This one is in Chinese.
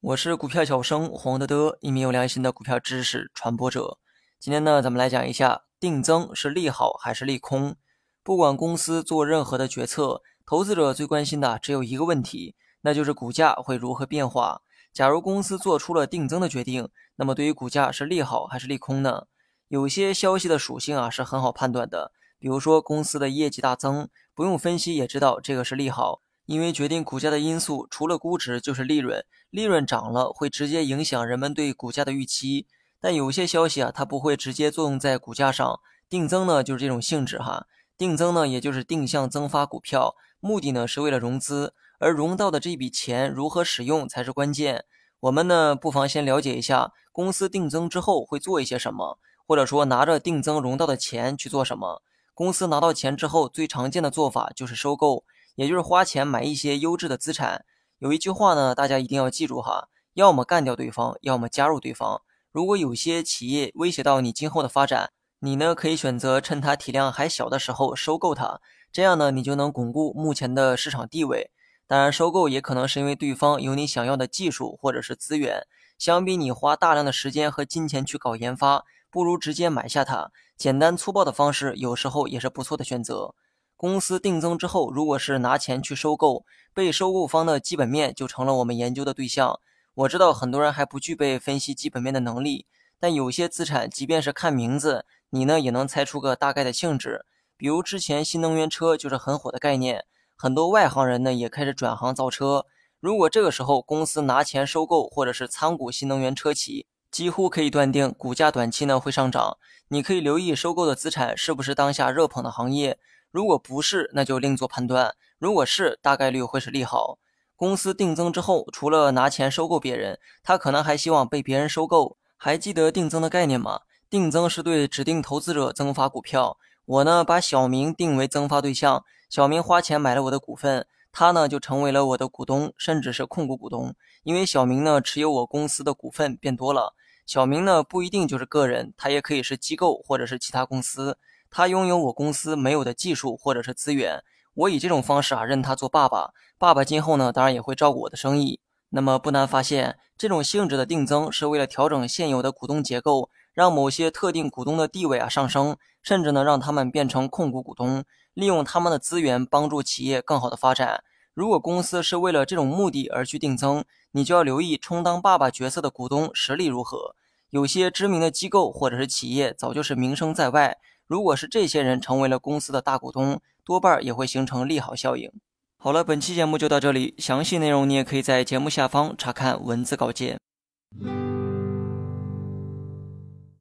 我是股票小生黄德德，一名有良心的股票知识传播者。今天呢，咱们来讲一下定增是利好还是利空。不管公司做任何的决策，投资者最关心的只有一个问题，那就是股价会如何变化。假如公司做出了定增的决定，那么对于股价是利好还是利空呢？有些消息的属性啊是很好判断的，比如说公司的业绩大增，不用分析也知道这个是利好。因为决定股价的因素除了估值就是利润，利润涨了会直接影响人们对股价的预期。但有些消息啊，它不会直接作用在股价上。定增呢就是这种性质哈，定增呢也就是定向增发股票，目的呢是为了融资，而融到的这笔钱如何使用才是关键。我们呢不妨先了解一下公司定增之后会做一些什么，或者说拿着定增融到的钱去做什么。公司拿到钱之后最常见的做法就是收购。也就是花钱买一些优质的资产。有一句话呢，大家一定要记住哈：要么干掉对方，要么加入对方。如果有些企业威胁到你今后的发展，你呢可以选择趁它体量还小的时候收购它，这样呢你就能巩固目前的市场地位。当然，收购也可能是因为对方有你想要的技术或者是资源，相比你花大量的时间和金钱去搞研发，不如直接买下它。简单粗暴的方式，有时候也是不错的选择。公司定增之后，如果是拿钱去收购，被收购方的基本面就成了我们研究的对象。我知道很多人还不具备分析基本面的能力，但有些资产，即便是看名字，你呢也能猜出个大概的性质。比如之前新能源车就是很火的概念，很多外行人呢也开始转行造车。如果这个时候公司拿钱收购或者是参股新能源车企，几乎可以断定股价短期呢会上涨。你可以留意收购的资产是不是当下热捧的行业。如果不是，那就另做判断。如果是，大概率会是利好。公司定增之后，除了拿钱收购别人，他可能还希望被别人收购。还记得定增的概念吗？定增是对指定投资者增发股票。我呢，把小明定为增发对象，小明花钱买了我的股份，他呢就成为了我的股东，甚至是控股股东。因为小明呢持有我公司的股份变多了。小明呢不一定就是个人，他也可以是机构或者是其他公司。他拥有我公司没有的技术或者是资源，我以这种方式啊认他做爸爸。爸爸今后呢，当然也会照顾我的生意。那么不难发现，这种性质的定增是为了调整现有的股东结构，让某些特定股东的地位啊上升，甚至呢让他们变成控股股东，利用他们的资源帮助企业更好的发展。如果公司是为了这种目的而去定增，你就要留意充当爸爸角色的股东实力如何。有些知名的机构或者是企业早就是名声在外。如果是这些人成为了公司的大股东，多半也会形成利好效应。好了，本期节目就到这里，详细内容你也可以在节目下方查看文字稿件。